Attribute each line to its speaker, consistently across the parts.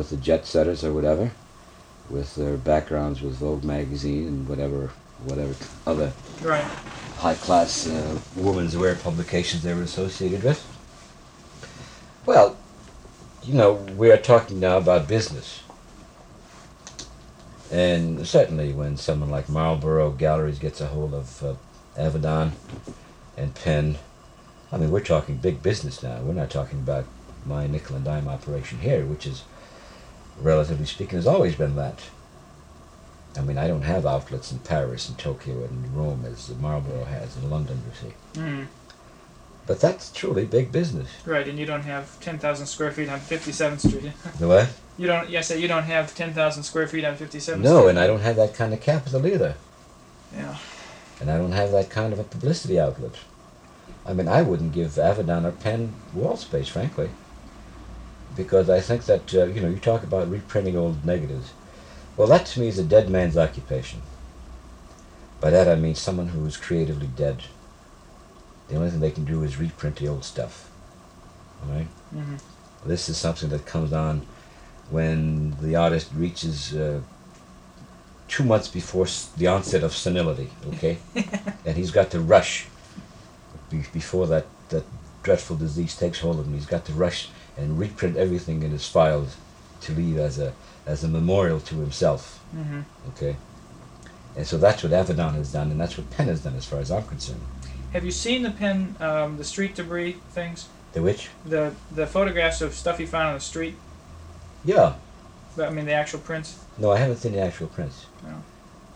Speaker 1: with the jet setters or whatever, with their backgrounds with Vogue magazine and whatever whatever other
Speaker 2: Right.
Speaker 1: high class uh, women's wear publications they were associated with. Well, you know, we are talking now about business. And certainly when someone like Marlborough Galleries gets a hold of uh, Avedon and Penn, I mean, we're talking big business now. We're not talking about my nickel and dime operation here, which is, relatively speaking, has always been that. I mean, I don't have outlets in Paris and Tokyo and Rome as Marlborough has in London, you see.
Speaker 2: Mm.
Speaker 1: But that's truly big business.
Speaker 2: Right, and you don't have 10,000 square feet on 57th Street.
Speaker 1: The what?
Speaker 2: You don't. Yes, you don't have 10,000 square feet on 57th Street.
Speaker 1: No, and I don't have that kind of capital either.
Speaker 2: Yeah.
Speaker 1: And I don't have that kind of a publicity outlet. I mean, I wouldn't give Avedon or Penn wall space, frankly. Because I think that, uh, you know, you talk about reprinting old negatives. Well, that to me is a dead man's occupation. By that I mean someone who is creatively dead. The only thing they can do is reprint the old stuff. All right?
Speaker 2: hmm
Speaker 1: This is something that comes on when the artist reaches uh, two months before s- the onset of senility, okay? and he's got to rush be- before that, that dreadful disease takes hold of him. He's got to rush and reprint everything in his files to leave as a, as a memorial to himself,
Speaker 2: hmm
Speaker 1: okay? And so that's what Avedon has done, and that's what Penn has done as far as I'm concerned.
Speaker 2: Have you seen the Penn, um, the street debris things?
Speaker 1: The which?
Speaker 2: The the photographs of stuff you found on the street?
Speaker 1: Yeah.
Speaker 2: The- I mean, the actual prints?
Speaker 1: No, I haven't seen the actual prints.
Speaker 2: No.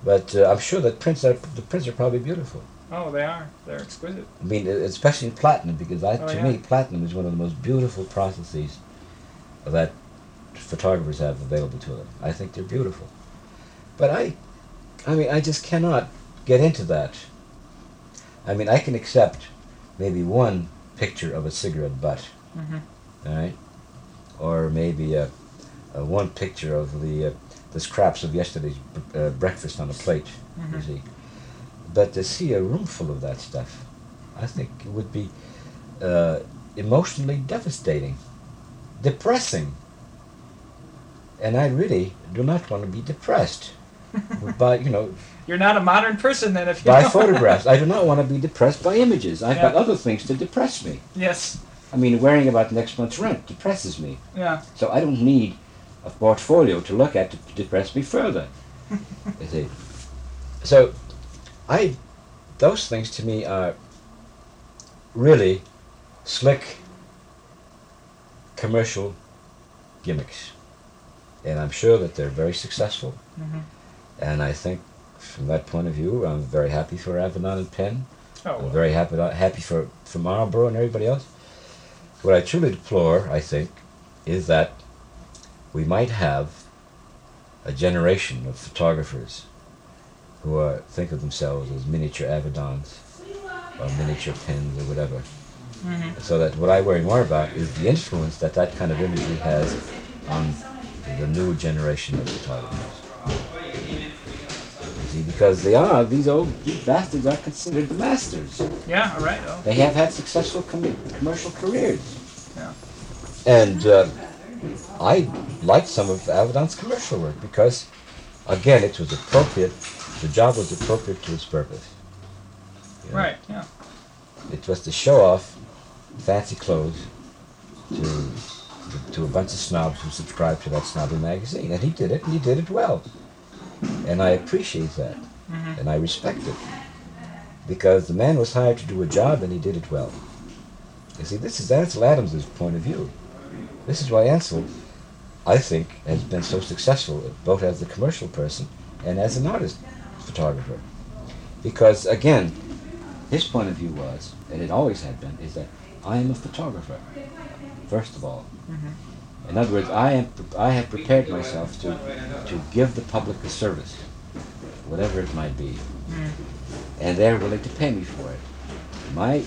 Speaker 1: But uh, I'm sure that prints are, the prints are probably beautiful.
Speaker 2: Oh, they are. They're exquisite.
Speaker 1: I mean, especially platinum, because I,
Speaker 2: Oh,
Speaker 1: to
Speaker 2: yeah.
Speaker 1: me, platinum is one of the most beautiful processes that photographers have available to them. I think they're beautiful. But I, I mean, I just cannot get into that. I mean, I can accept maybe one picture of a cigarette butt,
Speaker 2: hmm
Speaker 1: all right, or maybe a, a one picture of the uh, the scraps of yesterday's b- uh, breakfast on a plate. You
Speaker 2: Mhm.
Speaker 1: see, but to see a room full of that stuff, I think it would be uh, emotionally devastating, depressing, and I really do not want to be depressed by you know
Speaker 2: You're not a modern person then, if you
Speaker 1: by
Speaker 2: don't-
Speaker 1: photographs. I do not want to be depressed by images. I've got other things to depress me.
Speaker 2: yes.
Speaker 1: I mean, worrying about next month's rent depresses me.
Speaker 2: Yeah.
Speaker 1: So I don't need a portfolio to look at to depress me further. you see. So I those things to me are really slick commercial gimmicks. And I'm sure that they're very successful.
Speaker 2: hmm
Speaker 1: And I think from that point of view, I'm very happy for Avedon and Penn.
Speaker 2: Oh,
Speaker 1: I'm very happy happy for, for Marlborough and everybody else. What I truly deplore, I think, is that we might have a generation of photographers who are, think of themselves as miniature Avedons or miniature Penns or whatever.
Speaker 2: hmm
Speaker 1: So that what I worry more about is the influence that that kind of imagery has on the new generation of photographers. See, because they are, these old these bastards are considered the masters.
Speaker 2: Yeah, all right. Oh.
Speaker 1: They have had successful com- commercial careers.
Speaker 2: Yeah.
Speaker 1: And uh, I liked some of Avedon's commercial work because, again, it was appropriate. The job was appropriate to its purpose. You know,
Speaker 2: Right, yeah.
Speaker 1: It was to show off fancy clothes to, to a bunch of snobs who subscribed to that snobby magazine, and he did it, and he did it well. And I appreciate that,
Speaker 2: hmm
Speaker 1: and I respect it, because the man was hired to do a job, and he did it well. You see, this is Ansel Adams' point of view. This is why Ansel, I think, has been so successful, both as a commercial person and as an artist photographer. Because, again, his point of view was, and it always had been, is that I am a photographer, first of all.
Speaker 2: hmm
Speaker 1: In other words, I am I have prepared myself to to give the public a service, whatever it might be,
Speaker 2: mm
Speaker 1: and they're willing to pay me for it. My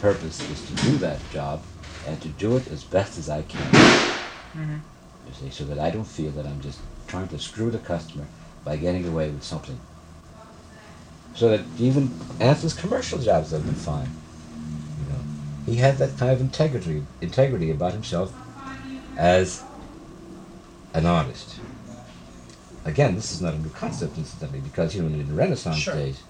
Speaker 1: purpose is to do that job and to do it as best as I can.
Speaker 2: hmm
Speaker 1: You see, so that I don't feel that I'm just trying to screw the customer by getting away with something. So that even Ansel's commercial jobs have been fine. You know, he had that kind of integrity integrity about himself as an artist. Again, this is not a new concept, incidentally, because you know in the Renaissance
Speaker 2: Sure.
Speaker 1: days,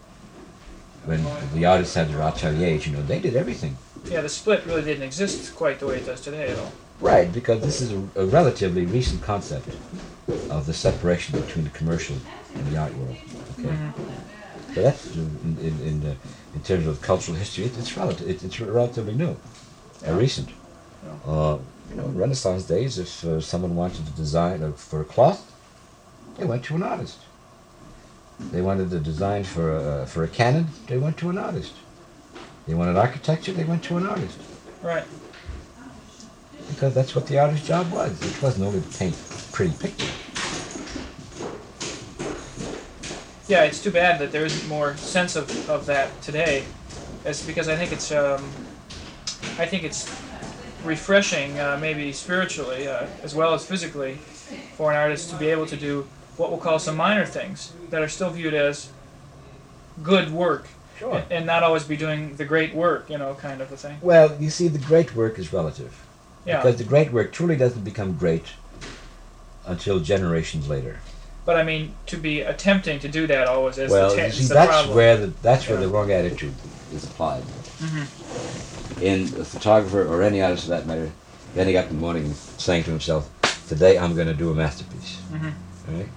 Speaker 1: when the artists had their ateliers, you know, they did everything.
Speaker 2: Yeah, the split really didn't exist quite the way it does today at all.
Speaker 1: Right, because this is a, a relatively recent concept of the separation between the commercial and the art world. Okay,
Speaker 2: Mhm.
Speaker 1: That's uh, in in in, uh, in terms of cultural history, it, it's relative, it, it's relatively new,
Speaker 2: Yeah.
Speaker 1: uh, recent.
Speaker 2: Yeah.
Speaker 1: Uh, you know, Renaissance days, if uh, someone wanted to design uh, for a cloth, they went to an artist. They wanted a design for a, for a cannon, they went to an artist. They wanted architecture, they went to an artist.
Speaker 2: Right.
Speaker 1: Because that's what the artist's job was. It wasn't only to paint pretty pictures.
Speaker 2: Yeah, it's too bad that there isn't more sense of, of that today. It's because I think it's um, I think it's refreshing, uh, maybe spiritually uh, as well as physically, for an artist to be able to do what we'll call some minor things that are still viewed as good work,
Speaker 1: Sure.
Speaker 2: and, not always be doing the great work, you know, kind of a thing.
Speaker 1: Well, you see, the great work is relative.
Speaker 2: Yeah.
Speaker 1: Because the great work truly doesn't become great until generations later.
Speaker 2: But I mean, to be attempting to do that always is
Speaker 1: well,
Speaker 2: the, te-
Speaker 1: see, that's
Speaker 2: problem.
Speaker 1: where the that's where
Speaker 2: Yeah.
Speaker 1: the wrong attitude is applied.
Speaker 2: Mhm.
Speaker 1: In a photographer or any artist for that matter, then getting up in the morning saying to himself, "Today I'm going to do a masterpiece."
Speaker 2: Mhm.
Speaker 1: Right?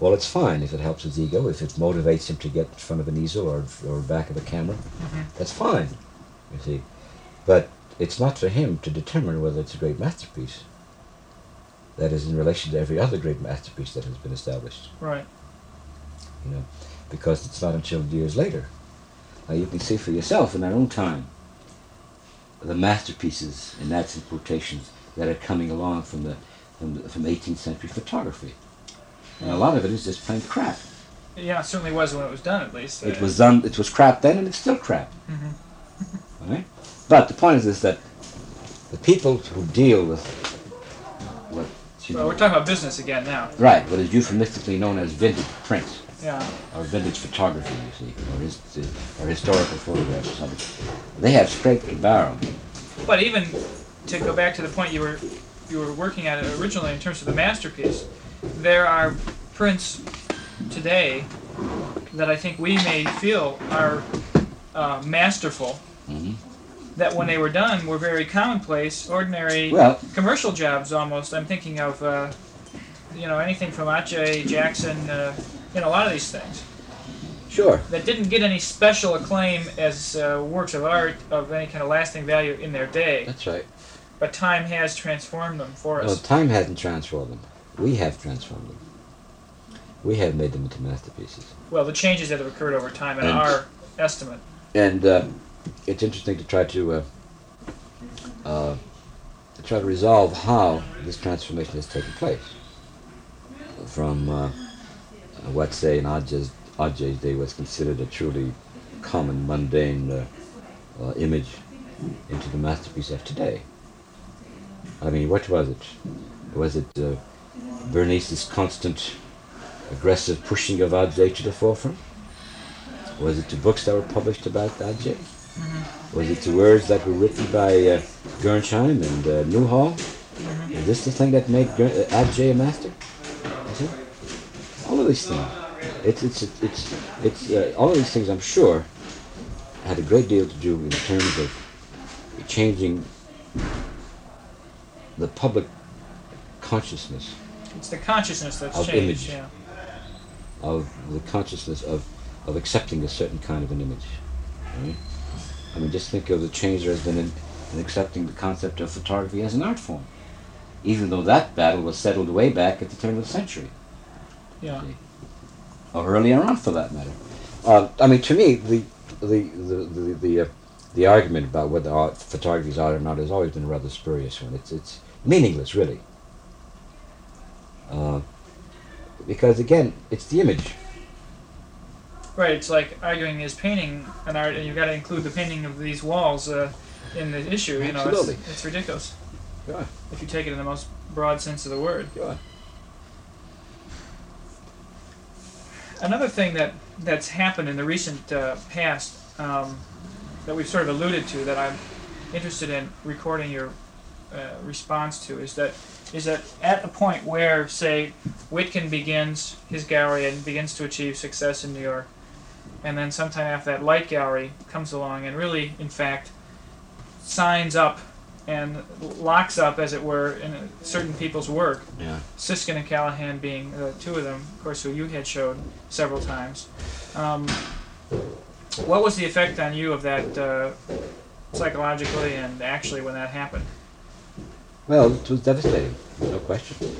Speaker 1: Well, it's fine if it helps his ego, if it motivates him to get in front of an easel or or back of a camera.
Speaker 2: Mhm.
Speaker 1: That's fine, you see. But it's not for him to determine whether it's a great masterpiece. That is in relation to every other great masterpiece that has been established,
Speaker 2: Right.
Speaker 1: you know, because it's not until years later. Now you can see for yourself in our own time the masterpieces, and that's in quotations, that are coming along from the from, the, from 18th century photography. And a lot of it is just plain crap.
Speaker 2: Yeah, it certainly was when it was done, at least.
Speaker 1: It
Speaker 2: Uh,
Speaker 1: was done. It was crap then, and it's still crap.
Speaker 2: Mhm.
Speaker 1: All right. But the point is, is that the people who deal with
Speaker 2: Well, we're talking about business again now.
Speaker 1: right, what is euphemistically known as vintage prints
Speaker 2: Yeah.
Speaker 1: or vintage photography, you see, or, his, or historical photographs or something, they have scraped the barrel.
Speaker 2: But even to go back to the point you were you were working at originally in terms of the masterpiece, there are prints today that I think we may feel are uh, masterful.
Speaker 1: hmm
Speaker 2: That when they were done were very commonplace, ordinary
Speaker 1: Well,
Speaker 2: commercial jobs almost. I'm thinking of uh, you know anything from Ache Jackson, uh, you know a lot of these things
Speaker 1: sure.
Speaker 2: that didn't get any special acclaim as uh, works of art of any kind of lasting value in their day.
Speaker 1: That's right.
Speaker 2: But time has transformed them for us.
Speaker 1: Well, time hasn't transformed them. We have transformed them. We have made them into masterpieces.
Speaker 2: Well, the changes that have occurred over time in
Speaker 1: And-
Speaker 2: our estimate.
Speaker 1: And uh, it's interesting to try to uh, uh, try to resolve how this transformation has taken place from uh, what, say, in Atget's, Atget's day was considered a truly common, mundane uh, uh, image into the masterpiece of today. I mean, what was it? Was it uh, Bernice's constant, aggressive pushing of Atget to the forefront? Was it the books that were published about Atget? Was it the words that were written by uh, Gernsheim and uh, Newhall? Is this the thing that made Ger- uh, a master? Is it? All of these things. It's it's it's it's uh, all of these things. I'm sure had a great deal to do in terms of changing the public consciousness
Speaker 2: It's the consciousness that's
Speaker 1: Of
Speaker 2: changed.
Speaker 1: image.
Speaker 2: Yeah.
Speaker 1: of the consciousness of, of accepting a certain kind of an image. right? I mean, just think of the change there has been in, in accepting the concept of photography as an art form, even though that battle was settled way back at the turn of the century,
Speaker 2: Yeah.
Speaker 1: or earlier on, for that matter. Uh, I mean, to me, the the the the the, uh, the argument about whether art, photography is art or not has always been a rather spurious one. It's it's meaningless, really. Uh, because again, it's the image.
Speaker 2: Right. It's like arguing is painting an art, and you've got to include the painting of these walls uh, in the issue. You know, it's,
Speaker 1: Absolutely.
Speaker 2: it's ridiculous
Speaker 1: Yeah.
Speaker 2: if you take it in the most broad sense of the word.
Speaker 1: Yeah.
Speaker 2: Another thing that that's happened in the recent uh, past um, that we've sort of alluded to that I'm interested in recording your uh, response to is that is that at a point where, say, Witkin begins his gallery and begins to achieve success in New York, and then sometime after that, Light Gallery comes along and really, in fact, signs up and locks up, as it were, in certain people's work.
Speaker 1: Yeah.
Speaker 2: Siskind and Callahan being uh, two of them, of course, who you had showed several times. Um, what was the effect on you of that uh, psychologically and actually when that happened?
Speaker 1: Well, it was devastating, no question.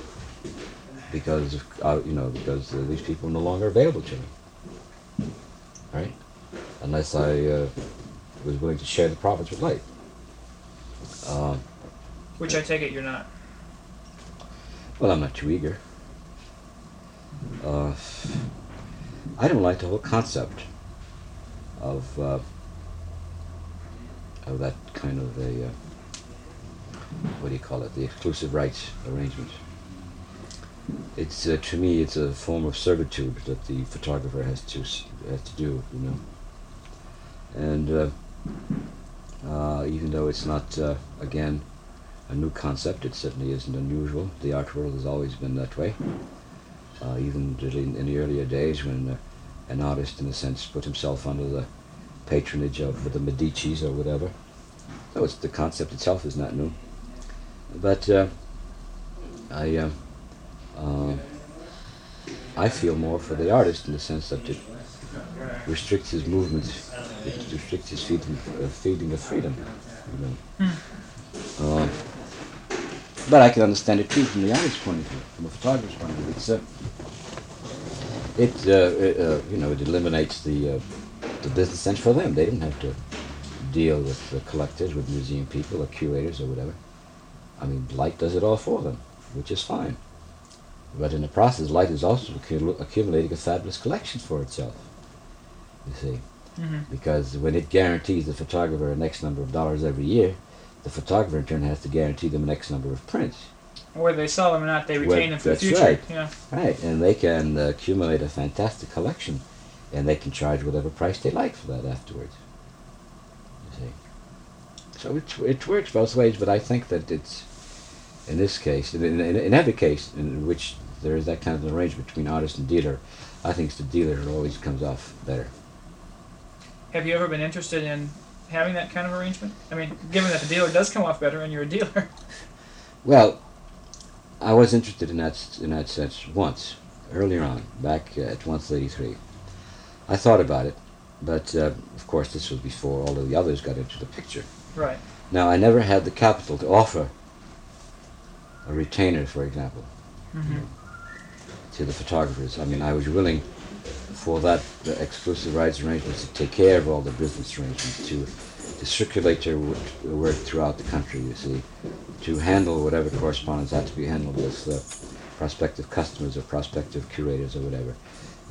Speaker 1: Because, of, uh, you know, because uh, these people are no longer available to me. Right? Unless I uh, was willing to share the profits with Light. Uh,
Speaker 2: Which I take it you're not.
Speaker 1: well, I'm not too eager. Uh, I don't like the whole concept of uh, of that kind of a uh, what do you call it? The exclusive rights arrangement. It's uh, to me, it's a form of servitude that the photographer has to has to do, you know. And uh, uh, even though it's not uh, again a new concept, it certainly isn't unusual. The art world has always been that way. Uh, even in, the earlier days when uh, an artist, in a sense, put himself under the patronage of the Medicis or whatever. So it's, the concept itself is not new. But I, uh, I feel more for the artist in the sense that it restricts his movement, it restricts his feeling, uh, feeding of freedom. You know. Uh, but I can understand it too from the artist's point of view, from a photographer's point of view. It's, uh, it, uh, it uh, you know, it eliminates the uh, the business sense for them. They don't have to deal with the collectors, with museum people, or curators, or whatever. I mean, Light does it all for them, which is fine. But in the process, Light is also accumulating a fabulous collection for itself. You see,
Speaker 2: Mm-hmm.
Speaker 1: because when it guarantees the photographer an X number of dollars every year, the photographer in turn has to guarantee them an X number of prints.
Speaker 2: Whether they sell them or not, they
Speaker 1: Well,
Speaker 2: retain them for the
Speaker 1: that's
Speaker 2: future.
Speaker 1: right.
Speaker 2: Yeah.
Speaker 1: Right, and they can uh, accumulate a fantastic collection, and they can charge whatever price they like for that afterwards. You see, so it it works both ways, but I think that it's in this case, in, in, in every case in which there is that kind of an arrangement between artist and dealer, I think it's the dealer who always comes off better.
Speaker 2: Have you ever been interested in having that kind of arrangement? I mean, given that the dealer does come off better and you're a dealer.
Speaker 1: Well, I was interested in that in that sense once earlier on, back uh, at 133. I thought about it, but uh, of course this was before all of the others got into the picture.
Speaker 2: right.
Speaker 1: Now I never had the capital to offer a retainer, for example,
Speaker 2: Mm-hmm.
Speaker 1: to the photographers. I mean, I was willing for that exclusive rights arrangements to take care of all the business arrangements, to to circulate their work throughout the country. You see, to handle whatever correspondence had to be handled with uh, prospective customers or prospective curators or whatever.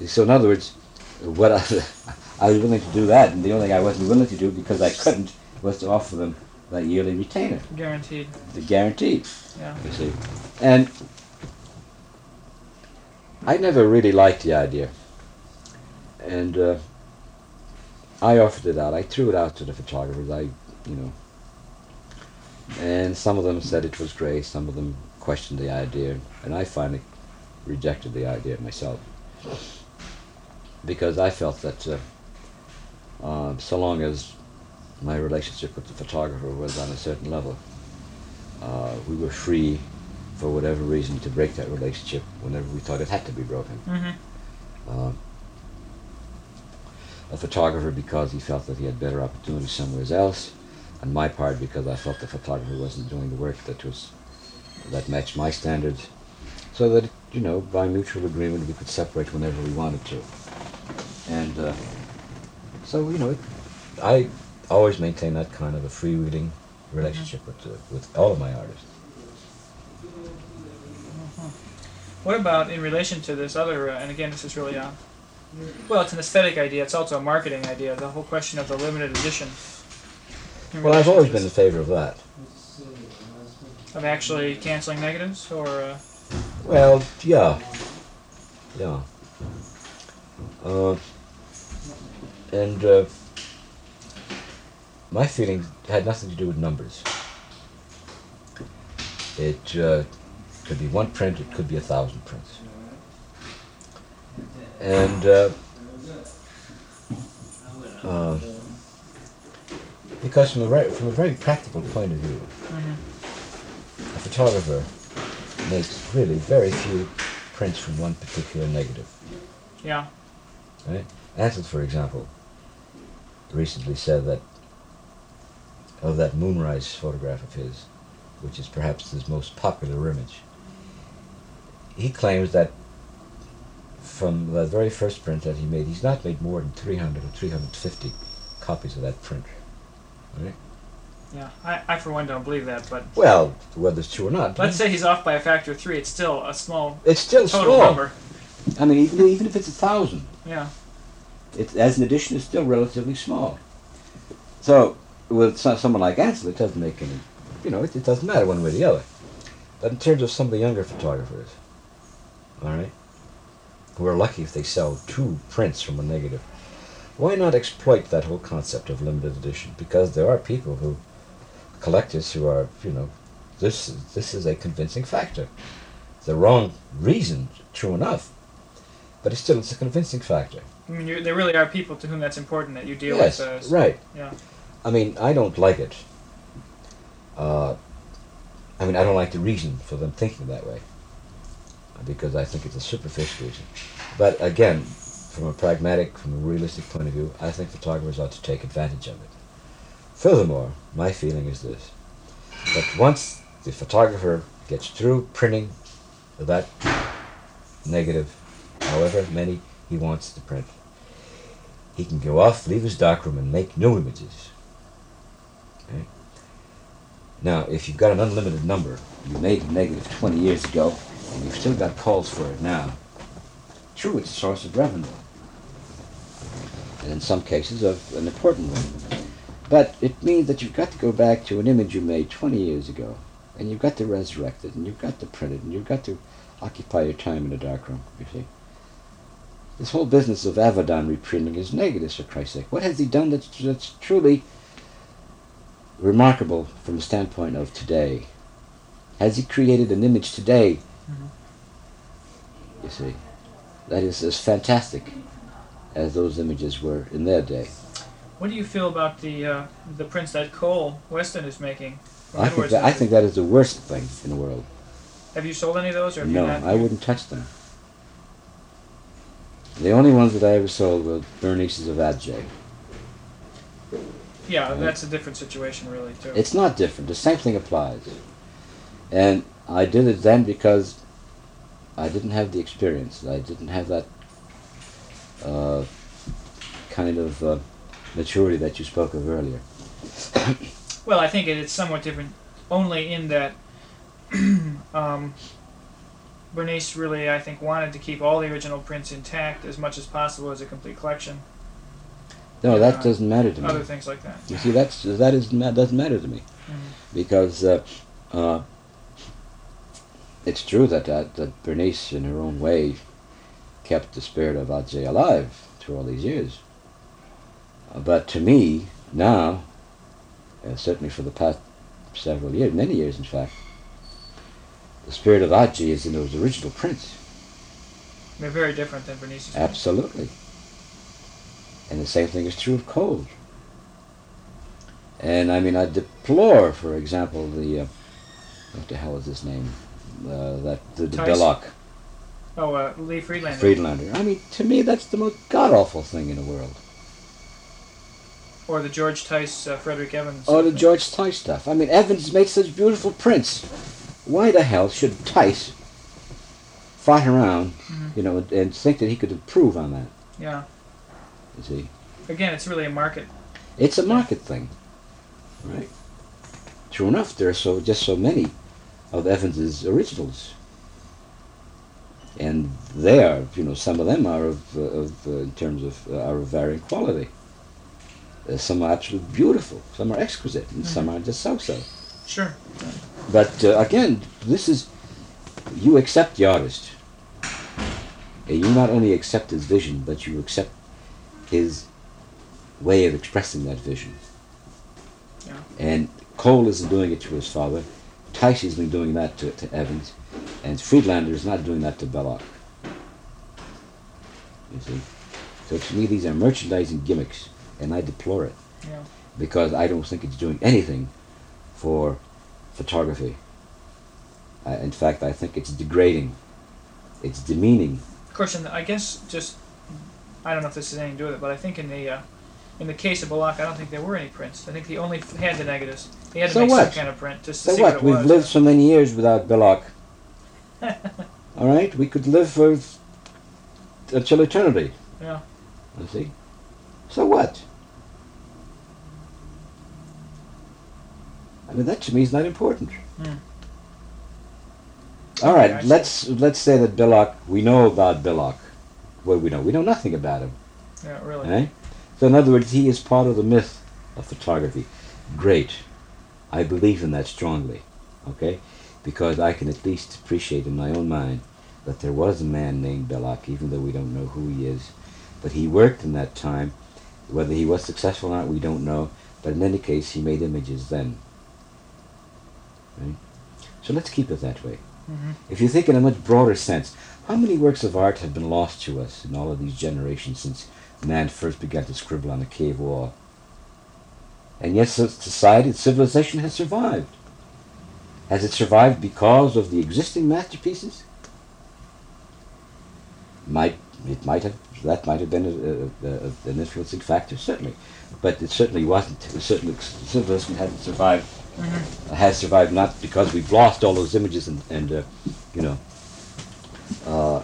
Speaker 1: So in other words, what I, I was willing to do that, and the only thing I wasn't willing to do because I couldn't was to offer them that yearly retainer,
Speaker 2: Guaranteed.
Speaker 1: the guaranteed.
Speaker 2: Yeah.
Speaker 1: You see, and I never really liked the idea, and uh, I offered it out. I threw it out to the photographers. I, you know, and some of them said it was great. Some of them questioned the idea, and I finally rejected the idea myself because I felt that uh, uh, so long as my relationship with the photographer was on a certain level, uh, we were free for whatever reason to break that relationship whenever we thought it had to be broken.
Speaker 2: Mm-hmm.
Speaker 1: Uh, a photographer because he felt that he had better opportunities somewhere else, and my part because I felt the photographer wasn't doing the work that was that matched my standards, so that you know by mutual agreement we could separate whenever we wanted to, and uh, so you know it, I always maintain that kind of a freewheeling relationship with uh, with all of my artists.
Speaker 2: What about in relation to this other, uh, and again, this is really, uh, well, it's an aesthetic idea, it's also a marketing idea, the whole question of the limited edition.
Speaker 1: Well, I've always been in favor of that.
Speaker 2: Of actually canceling negatives, or, uh,
Speaker 1: Well, yeah, yeah. Uh, and uh, my feeling had nothing to do with numbers. It uh, could be one print, it could be a thousand prints. And uh, uh, because from a, very, from a very practical point of view,
Speaker 2: Mm-hmm.
Speaker 1: a photographer makes really very few prints from one particular negative.
Speaker 2: Yeah.
Speaker 1: Right? Ansel, for example, recently said that of that moonrise photograph of his, which is perhaps his most popular image, he claims that from the very first print that he made, he's not made more than 300 or 350 copies of that print. Right?
Speaker 2: Yeah. I, I for one don't believe that, but
Speaker 1: Well, whether it's true or not,
Speaker 2: let's say he's off by a factor of three. It's still a small
Speaker 1: it's still
Speaker 2: total
Speaker 1: small.
Speaker 2: number.
Speaker 1: I mean, even, even if it's a thousand,
Speaker 2: Yeah.
Speaker 1: it, as an addition, it's still relatively small. So, with so- someone like Ansel, it doesn't make any, you know, it, it doesn't matter one way or the other. But in terms of some of the younger photographers, all right, who are lucky if they sell two prints from a negative, why not exploit that whole concept of limited edition? Because there are people who, collectors who are, you know, this this is a convincing factor. The wrong reason, true enough, but it's still it's a convincing factor.
Speaker 2: I mean, you, there really are people to whom that's important that you deal
Speaker 1: yes,
Speaker 2: with. Uh,
Speaker 1: right.
Speaker 2: Yeah.
Speaker 1: I mean, I don't like it. Uh, I mean, I don't like the reason for them thinking that way, because I think it's a superficial reason. But again, from a pragmatic, from a realistic point of view, I think photographers ought to take advantage of it. Furthermore, my feeling is this: that once the photographer gets through printing that negative, however many he wants to print, he can go off, leave his darkroom, and make new images. Okay? Now, if you've got an unlimited number, you made negative 20 years ago, and you've still got calls for it now, true, it's a source of revenue. And in some cases, of an important one. But it means that you've got to go back to an image you made 20 years ago, and you've got to resurrect it, and you've got to print it, and you've got to occupy your time in a darkroom, you see. This whole business of Avedon reprinting is negative, for Christ's sake. What has he done that's, that's truly remarkable from the standpoint of today? Has he created an image today?
Speaker 2: Mhm.
Speaker 1: You see, that is as fantastic as those images were in their day.
Speaker 2: What do you feel about the uh, the prints that Cole Weston is making?
Speaker 1: I think that, I think that is the worst thing in the world.
Speaker 2: Have you sold any of those, or
Speaker 1: No,
Speaker 2: you?
Speaker 1: I wouldn't touch them. The only ones that I ever sold were Bernice's of Atget.
Speaker 2: Yeah,
Speaker 1: Right.
Speaker 2: that's a different situation, really, too.
Speaker 1: It's not different. The same thing applies. And I did it then because I didn't have the experience. I didn't have that uh, kind of uh, maturity that you spoke of earlier.
Speaker 2: Well, I think it is somewhat different, only in that um, Bernice really, I think, wanted to keep all the original prints intact as much as possible as a complete collection.
Speaker 1: No, that
Speaker 2: Uh,
Speaker 1: doesn't matter to me.
Speaker 2: Other things like that.
Speaker 1: You see, that's that is doesn't matter to me
Speaker 2: Mhm.
Speaker 1: because uh, uh, it's true that, that that Bernice, in her own way, kept the spirit of Atget alive through all these years. Uh, but to me now, uh, certainly for the past several years, many years in fact, the spirit of Atget is in those original prints.
Speaker 2: They're very different than Bernice's.
Speaker 1: Absolutely. And the same thing is true of Cole. And I mean, I deplore, for example, the uh, what the hell is his name? Uh, that the, the Bellocq
Speaker 2: Oh, uh, Lee Friedlander.
Speaker 1: Friedlander. I mean, to me, that's the most god awful thing in the world.
Speaker 2: Or the George Tice, uh, Frederick Evans.
Speaker 1: Or the
Speaker 2: thing.
Speaker 1: George Tice stuff. I mean, Evans made such beautiful prints. Why the hell should Tice fight around,
Speaker 2: Mhm.
Speaker 1: you know, and, and think that he could improve on that?
Speaker 2: Yeah.
Speaker 1: You see,
Speaker 2: Again, it's really a market.
Speaker 1: it's a market thing, right? True enough, there are so just so many of Evans's originals, and they are, you know, some of them are of, uh, of uh, in terms of uh, are of varying quality. Uh, some are absolutely beautiful, some are exquisite, and some are just so-so.
Speaker 2: Sure.
Speaker 1: But uh, again, this is you accept the artist, and you not only accept his vision, but you accept his way of expressing that vision.
Speaker 2: Yeah.
Speaker 1: And Cole isn't doing it to his father. Tice has been doing that to, to Evans. And Friedlander is not doing that to Bellocq. You see? So to me, these are merchandising gimmicks, and I deplore it
Speaker 2: Yeah.
Speaker 1: because I don't think it's doing anything for photography. Uh, in fact, I think it's degrading. It's demeaning.
Speaker 2: Of course, and I guess just I don't know if this has anything to do with it, but I think in the uh, in the case of Bellocq, I don't think there were any prints. I think he only had the negatives. He had to
Speaker 1: So
Speaker 2: make
Speaker 1: what?
Speaker 2: some kind of print just to
Speaker 1: So
Speaker 2: see
Speaker 1: what?
Speaker 2: what,
Speaker 1: We've
Speaker 2: was.
Speaker 1: lived so many years without Bellocq. All right, we could live for until eternity.
Speaker 2: Yeah.
Speaker 1: You see. So what? I mean, that to me is not important.
Speaker 2: Hmm.
Speaker 1: All
Speaker 2: Okay,
Speaker 1: right,
Speaker 2: see.
Speaker 1: let's let's say that Bellocq. We know about Bellocq. What do we know? We know nothing about him.
Speaker 2: Yeah, really.
Speaker 1: Eh? So in other words, he is part of the myth of photography. Great. I believe in that strongly. Okay? Because I can at least appreciate in my own mind that there was a man named Bellocq, even though we don't know who he is. But he worked in that time. Whether he was successful or not, we don't know. But in any case, he made images then. Right? So let's keep it that way.
Speaker 2: Hmm
Speaker 1: If you think in a much broader sense, how many works of art have been lost to us in all of these generations since man first began to scribble on a cave wall? And yet so- society, civilization has survived. Has it survived because of the existing masterpieces? Might it might have that might have been a, a, a, an influencing factor, certainly, but it certainly wasn't. It certainly civilization hadn't survived
Speaker 2: hmm
Speaker 1: has survived not because we've lost all those images and, and uh, you know, uh,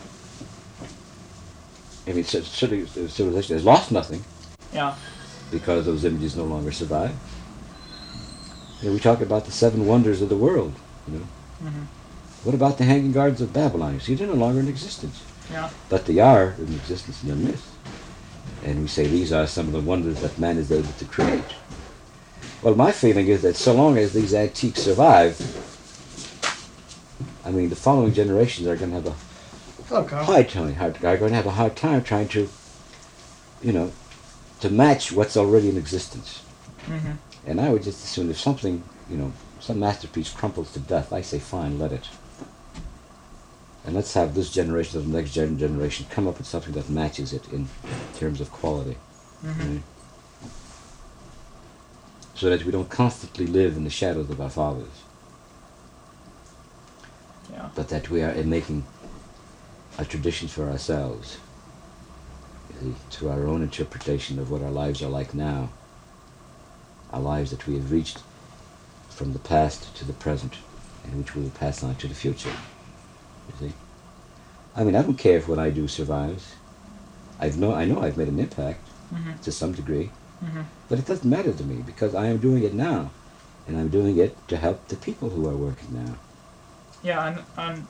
Speaker 1: I mean, certainly civilization has lost nothing
Speaker 2: Yeah.
Speaker 1: because those images no longer survive. You know, we talk about the seven wonders of the world. You know,
Speaker 2: hmm
Speaker 1: what about the Hanging Gardens of Babylon? You see, they're no longer in existence,
Speaker 2: Yeah.
Speaker 1: but they are in existence in the myth. And we say these are some of the wonders that man is able to create. Well, my feeling is that so long as these antiques survive, I mean, the following generations are going to have a
Speaker 2: Hello,
Speaker 1: hard time. Are going to have a hard time trying to, you know, to match what's already in existence.
Speaker 2: hmm
Speaker 1: And I would just assume if something, you know, some masterpiece crumples to death, I say, fine, let it. And let's have this generation or the next gen- generation come up with something that matches it in terms of quality.
Speaker 2: hmm
Speaker 1: right? So that we don't constantly live in the shadows of our fathers,
Speaker 2: Yeah.
Speaker 1: but that we are in making a tradition for ourselves you see, through our own interpretation of what our lives are like now. Our lives that we have reached from the past to the present, and which we will pass on to the future. You see? I mean, I don't care if what I do survives. I've know, I know I've made an impact
Speaker 2: hmm
Speaker 1: to some degree.
Speaker 2: Hmm
Speaker 1: But it doesn't matter to me because I am doing it now. And I'm doing it to help the people who are working now.
Speaker 2: Yeah. On, on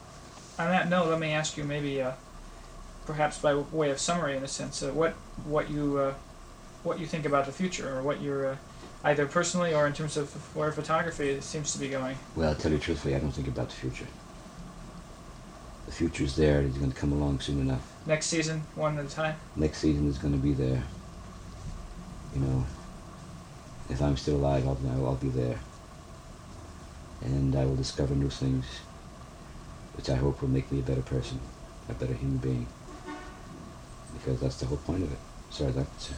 Speaker 2: on that note, let me ask you maybe, uh, perhaps by way of summary, in a sense, uh, what what you uh, what you think about the future, or what you're uh, either personally or in terms of where photography seems to be going.
Speaker 1: Well, I'll tell you truthfully, I don't think about the future. The future's there. It's going to come along soon enough.
Speaker 2: Next season, one at a time.
Speaker 1: Next season is going to be there. You know, if I'm still alive, I'll, I'll be there. And I will discover new things, which I hope will make me a better person, a better human being. Because that's the whole point of it, Sorry, far as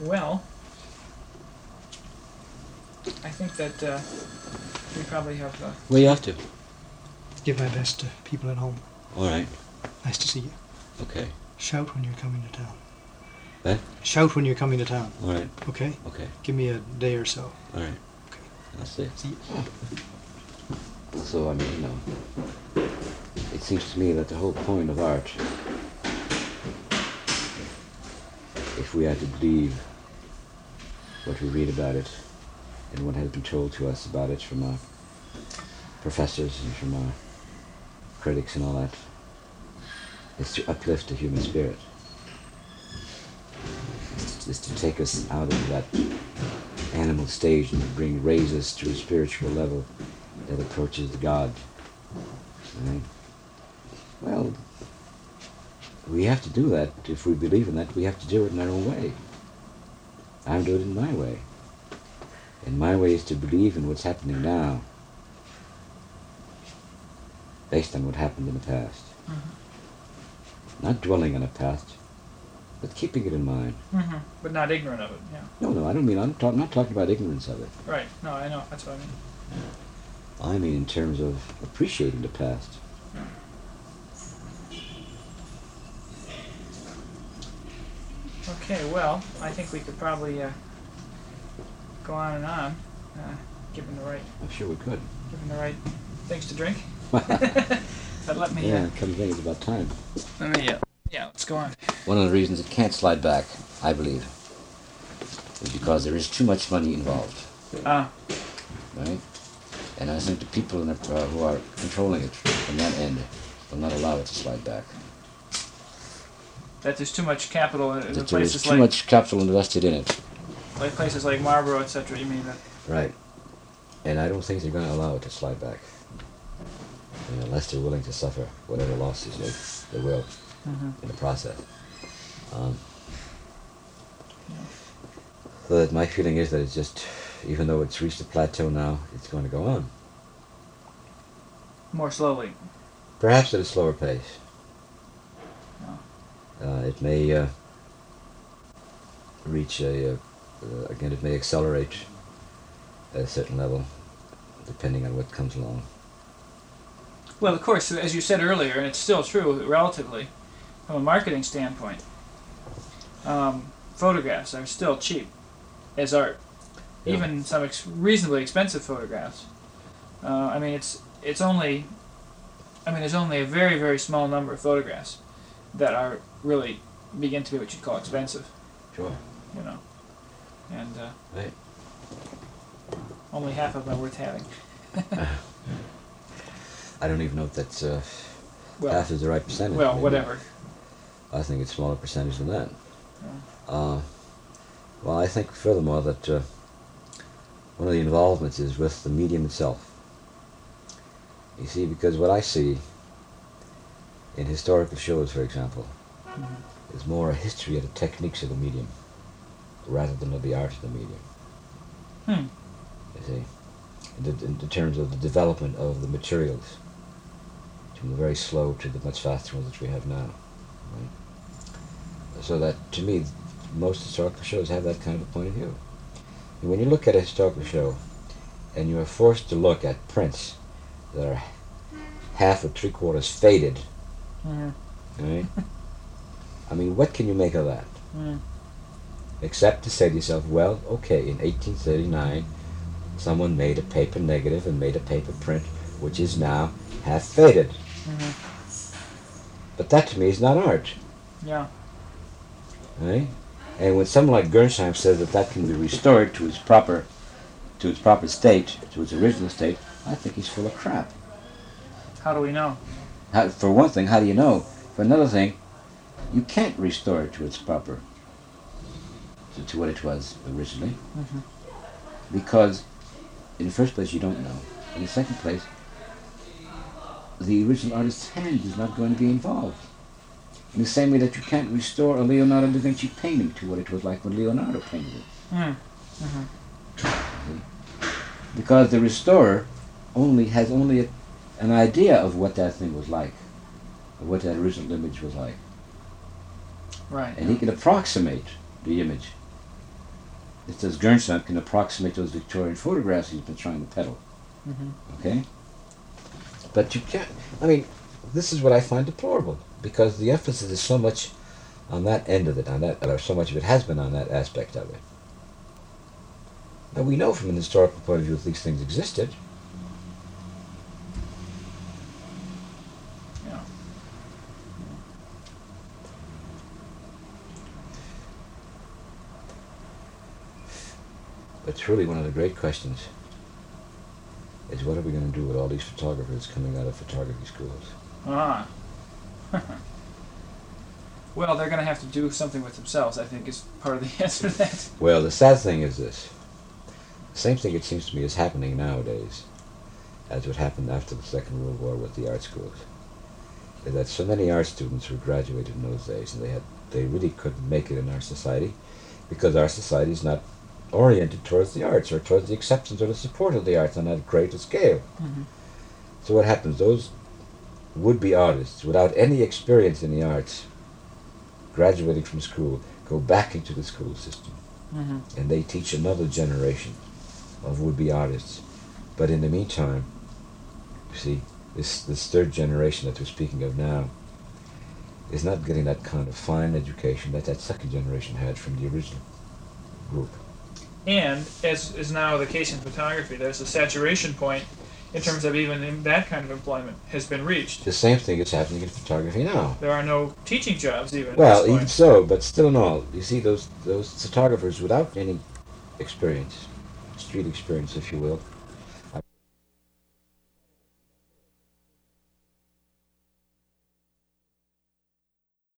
Speaker 2: Well, I think that uh, we probably have. Uh,
Speaker 1: Where you off to?
Speaker 3: Give my best to people at home.
Speaker 1: All right.
Speaker 3: Nice to see you.
Speaker 1: Okay.
Speaker 3: Shout when you're coming to town.
Speaker 1: Eh?
Speaker 3: Shout when you're coming to town.
Speaker 1: All right.
Speaker 3: Okay?
Speaker 1: Okay.
Speaker 3: Give me a day or so.
Speaker 1: All right.
Speaker 3: Okay.
Speaker 1: That's it.
Speaker 3: See you.
Speaker 1: So I mean, you know, it seems to me that the whole point of art, if we are to believe what we read about it and what has been told to us about it from our professors and from our critics and all that, is to uplift the human spirit. Is to take us out of that animal stage and bring raise us to a spiritual level that approaches God. Right? Well, we have to do that. If we believe in that, we have to do it in our own way. I'm doing it in my way. And my way is to believe in what's happening now based on what happened in the past.
Speaker 2: Mhm.
Speaker 1: Not dwelling on the past, but keeping it in mind.
Speaker 2: hmm But not ignorant of it. Yeah.
Speaker 1: No, no, I don't mean, I'm talk, not talking about ignorance of it.
Speaker 2: Right. No, I know. That's what I mean.
Speaker 1: I mean in terms of appreciating the past.
Speaker 2: Okay. Well, I think we could probably uh, go on and on, uh, given the right,
Speaker 1: I'm sure we could.
Speaker 2: given the right things to drink. but let me.
Speaker 1: Yeah,
Speaker 2: Uh,
Speaker 1: come think it's about time.
Speaker 2: let me. Uh, yeah. Let's go on.
Speaker 1: One of the reasons it can't slide back, I believe, is because there is too much money involved,
Speaker 2: Ah.
Speaker 1: right? And I think the people in the, uh, who are controlling it from that end will not allow it to slide back.
Speaker 2: that there's too much capital in, in
Speaker 1: That there is too
Speaker 2: like
Speaker 1: much capital invested in it.
Speaker 2: like places like Marlborough, etc. You mean that?
Speaker 1: Right. And I don't think they're going to allow it to slide back. Unless they're willing to suffer whatever losses they, they will
Speaker 2: Mm-hmm.
Speaker 1: in the process. Um, so that my feeling is that it's just, even though it's reached a plateau now, it's going to go on.
Speaker 2: More slowly.
Speaker 1: Perhaps at a slower pace. Uh, it may uh, reach a, uh, uh, again, it may accelerate at a certain level, depending on what comes along.
Speaker 2: Well, of course, as you said earlier, and it's still true relatively, from a marketing standpoint, um, photographs are still cheap as art.
Speaker 1: Yeah.
Speaker 2: Even some ex- reasonably expensive photographs. Uh, I mean, it's it's only, I mean, there's only a very very small number of photographs that are really begin to be what you'd call expensive.
Speaker 1: Sure.
Speaker 2: You know, and uh,
Speaker 1: Right.
Speaker 2: only half of them are worth having.
Speaker 1: I don't even know if that's uh,
Speaker 2: Well,
Speaker 1: half is the right percentage.
Speaker 2: well,
Speaker 1: maybe.
Speaker 2: whatever.
Speaker 1: I think it's smaller percentage than that.
Speaker 2: Yeah.
Speaker 1: Uh, well, I think furthermore that uh, one of the involvements is with the medium itself. You see, because what I see in historical shows, for example,
Speaker 2: Mhm.
Speaker 1: is more a history of the techniques of the medium rather than of the art of the medium.
Speaker 2: Hmm.
Speaker 1: You see, in, the, in terms of the development of the materials, from the very slow to the much faster ones that we have now. Right? So that, to me, most historical shows have that kind of a point of view. And when you look at a historical show, and you are forced to look at prints that are half or three quarters faded, right? I mean, what can you make of that?
Speaker 2: Mm.
Speaker 1: except to say to yourself, well, okay, in 1839, someone made a paper negative and made a paper print, which is now half faded.
Speaker 2: Mhm.
Speaker 1: But that to me is not art,
Speaker 2: Yeah.
Speaker 1: right? And when someone like Gernsheim says that that can be restored to its proper, to its proper state, to its original state, I think he's full of crap.
Speaker 2: How do we know?
Speaker 1: How, for one thing, how do you know? For another thing, you can't restore it to its proper, to, to what it was originally.
Speaker 2: Mhm.
Speaker 1: Because, in the first place, you don't know. In the second place, the original artist's hand is not going to be involved. In the same way that you can't restore a Leonardo da Vinci painting to what it was like when Leonardo painted it.
Speaker 2: Mm.
Speaker 1: Because the restorer only has only a, an idea of what that thing was like, of what that original image was like.
Speaker 2: Right.
Speaker 1: And he can approximate the image. Just as Gernsheim can approximate those Victorian photographs he's been trying to peddle.
Speaker 2: Mhm.
Speaker 1: Okay? But you can't, I mean, this is what I find deplorable because the emphasis is so much on that end of it, on that, or so much of it has been on that aspect of it. Now we know from an historical point of view that these things existed.
Speaker 2: Yeah.
Speaker 1: But truly, one of the great questions is what are we going to do with all these photographers coming out of photography schools?
Speaker 2: Ah. well, they're going to have to do something with themselves. I think is part of the answer to that.
Speaker 1: Well, the sad thing is this. The same thing, it seems to me, is happening nowadays as what happened after the Second World War with the art schools. Is that so many art students who graduated in those days, and they had they really couldn't make it in our society because our society is not oriented towards the arts or towards the acceptance or the support of the arts on that greater scale.
Speaker 2: Mhm.
Speaker 1: So what happens? Those would-be artists without any experience in the arts, graduating from school, go back into the school system
Speaker 2: Mhm.
Speaker 1: and they teach another generation of would-be artists. But in the meantime, you see, this this third generation that we're speaking of now is not getting that kind of fine education that that second generation had from the original group.
Speaker 2: And as is now the case in photography, there's a saturation point in terms of even in that kind of employment has been reached.
Speaker 1: The same thing is happening in photography now.
Speaker 2: There are no teaching jobs even. at
Speaker 1: Well, even so, but still in all, you see those those photographers without any experience, street experience, if you will,